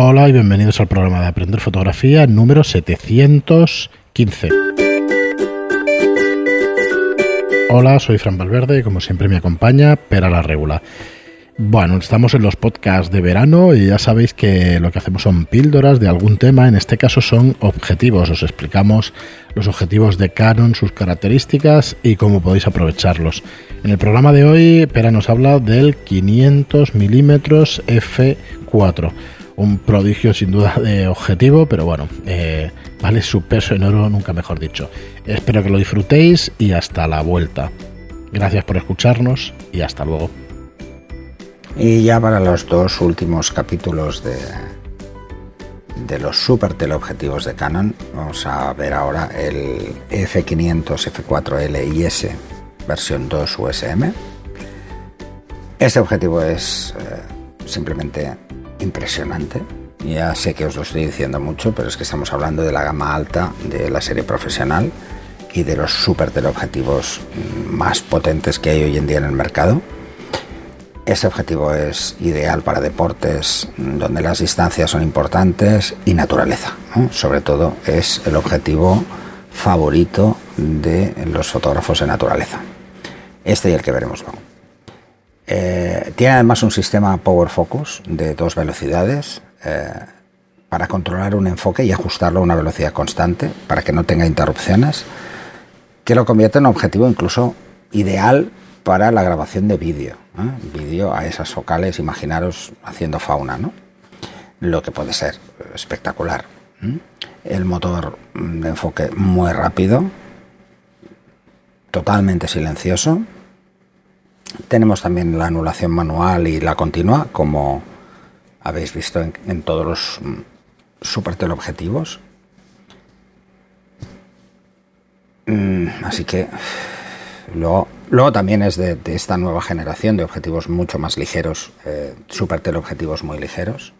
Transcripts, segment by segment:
Hola y bienvenidos al programa de Aprender Fotografía número 715. Hola, soy Fran Valverde y como siempre me acompaña Pera la Regula. Bueno, estamos en los podcasts de verano y ya sabéis que lo que hacemos son píldoras de algún tema, en este caso son objetivos, os explicamos los objetivos de Canon, sus características y cómo podéis aprovecharlos. En el programa de hoy, Pera nos habla del 500 mm f4 un prodigio sin duda de objetivo, pero bueno, eh, vale su peso en oro, nunca mejor dicho. Espero que lo disfrutéis y hasta la vuelta. Gracias por escucharnos y hasta luego. Y ya para los dos últimos capítulos de, los super teleobjetivos de Canon, vamos a ver ahora el F500 F4L y S versión 2 USM. Este objetivo es eh, simplemente impresionante. Ya sé que os lo estoy diciendo mucho, pero es que estamos hablando de la gama alta de la serie profesional y de los super teleobjetivos más potentes que hay hoy en día en el mercado. Este objetivo es ideal para deportes donde las distancias son importantes y naturaleza. Sobre todo es el objetivo favorito de los fotógrafos de naturaleza. Este y el que veremos luego. Eh, tiene además un sistema Power Focus de dos velocidades eh, para controlar un enfoque y ajustarlo a una velocidad constante para que no tenga interrupciones, que lo convierte en un objetivo incluso ideal para la grabación de vídeo. Vídeo a esas focales, imaginaros haciendo fauna, ¿no? Lo que puede ser espectacular. El motor de enfoque muy rápido, totalmente silencioso tenemos también la anulación manual y la continua, como habéis visto en, todos los mm, super teleobjetivos. Mm, así que luego, luego también es de, esta nueva generación de objetivos mucho más ligeros, eh, super teleobjetivos muy ligeros.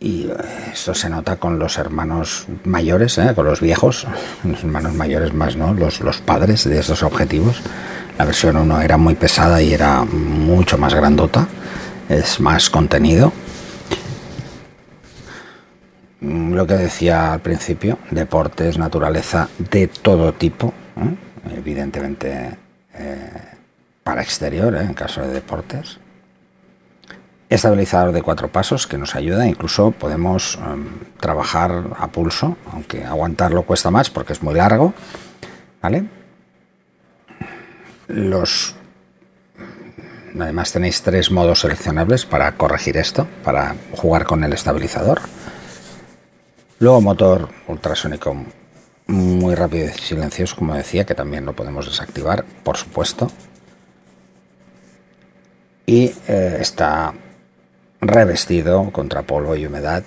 Y eh, esto se nota con los hermanos mayores, eh, con los viejos, los hermanos mayores más, ¿no? Los, los padres de estos objetivos la versión 1 era muy pesada y era mucho más grandota, es más contenido. Mm, lo que decía al principio, deportes, naturaleza de todo tipo, ¿eh? Evidentemente eh, para exterior, ¿eh? en caso de deportes. Estabilizador de cuatro pasos que nos ayuda, incluso podemos em, trabajar a pulso, aunque aguantarlo cuesta más porque es muy largo. ¿Vale? Los Además tenéis tres modos seleccionables para corregir esto, para jugar con el estabilizador. Luego motor ultrasónico muy rápido y silencioso, como decía, que también lo podemos desactivar, por supuesto. Y eh, está revestido contra polvo y humedad.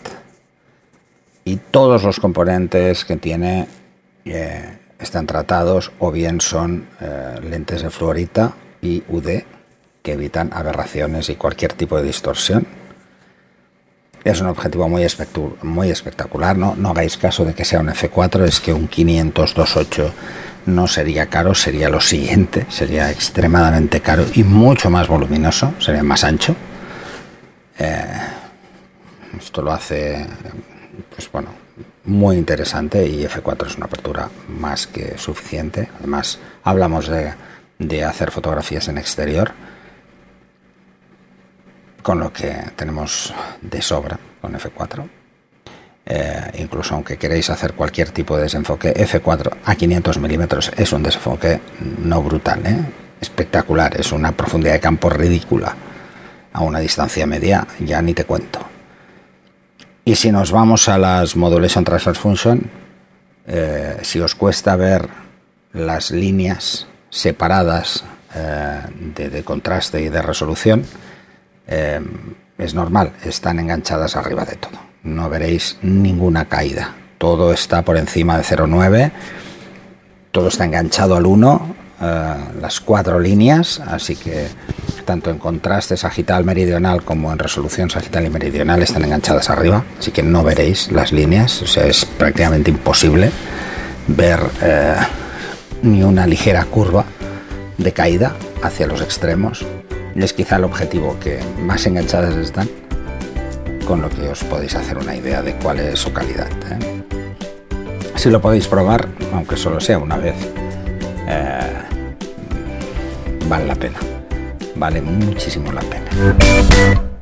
Y todos los componentes que tiene eh, están tratados o bien son eh, lentes de fluorita y UD que evitan aberraciones y cualquier tipo de distorsión. Es un objetivo muy, espectacular, ¿no? no hagáis caso de que sea un F4, es que un 500-28 no sería caro, sería lo siguiente, sería extremadamente caro y mucho más voluminoso, sería más ancho. Eh, esto lo hace, pues bueno, muy interesante y F4 es una apertura más que suficiente. Además, hablamos de, hacer fotografías en exterior, con lo que tenemos de sobra con F4. Eh, incluso aunque queréis hacer cualquier tipo de desenfoque, F4 a 500 milímetros es un desenfoque no brutal, ¿eh? espectacular, es una profundidad de campo ridícula. A una distancia media ya ni te cuento. Y si nos vamos a las Modulation Transfer Function, eh, si os cuesta ver las líneas separadas de, contraste y de resolución, eh, es normal, están enganchadas arriba de todo. No veréis ninguna caída. Todo está por encima de 0,9, todo está enganchado al 1, las cuatro líneas, así que tanto en contraste sagital meridional como en resolución sagital y meridional están enganchadas arriba, así que no veréis las líneas, o sea, es prácticamente imposible ver eh, ni una ligera curva de caída hacia los extremos. Es quizá el objetivo que más enganchadas están. con lo que os podéis hacer una idea de cuál es su calidad. ¿eh? Si lo podéis probar, aunque solo sea una vez, eh, vale la pena. Vale muchísimo la pena.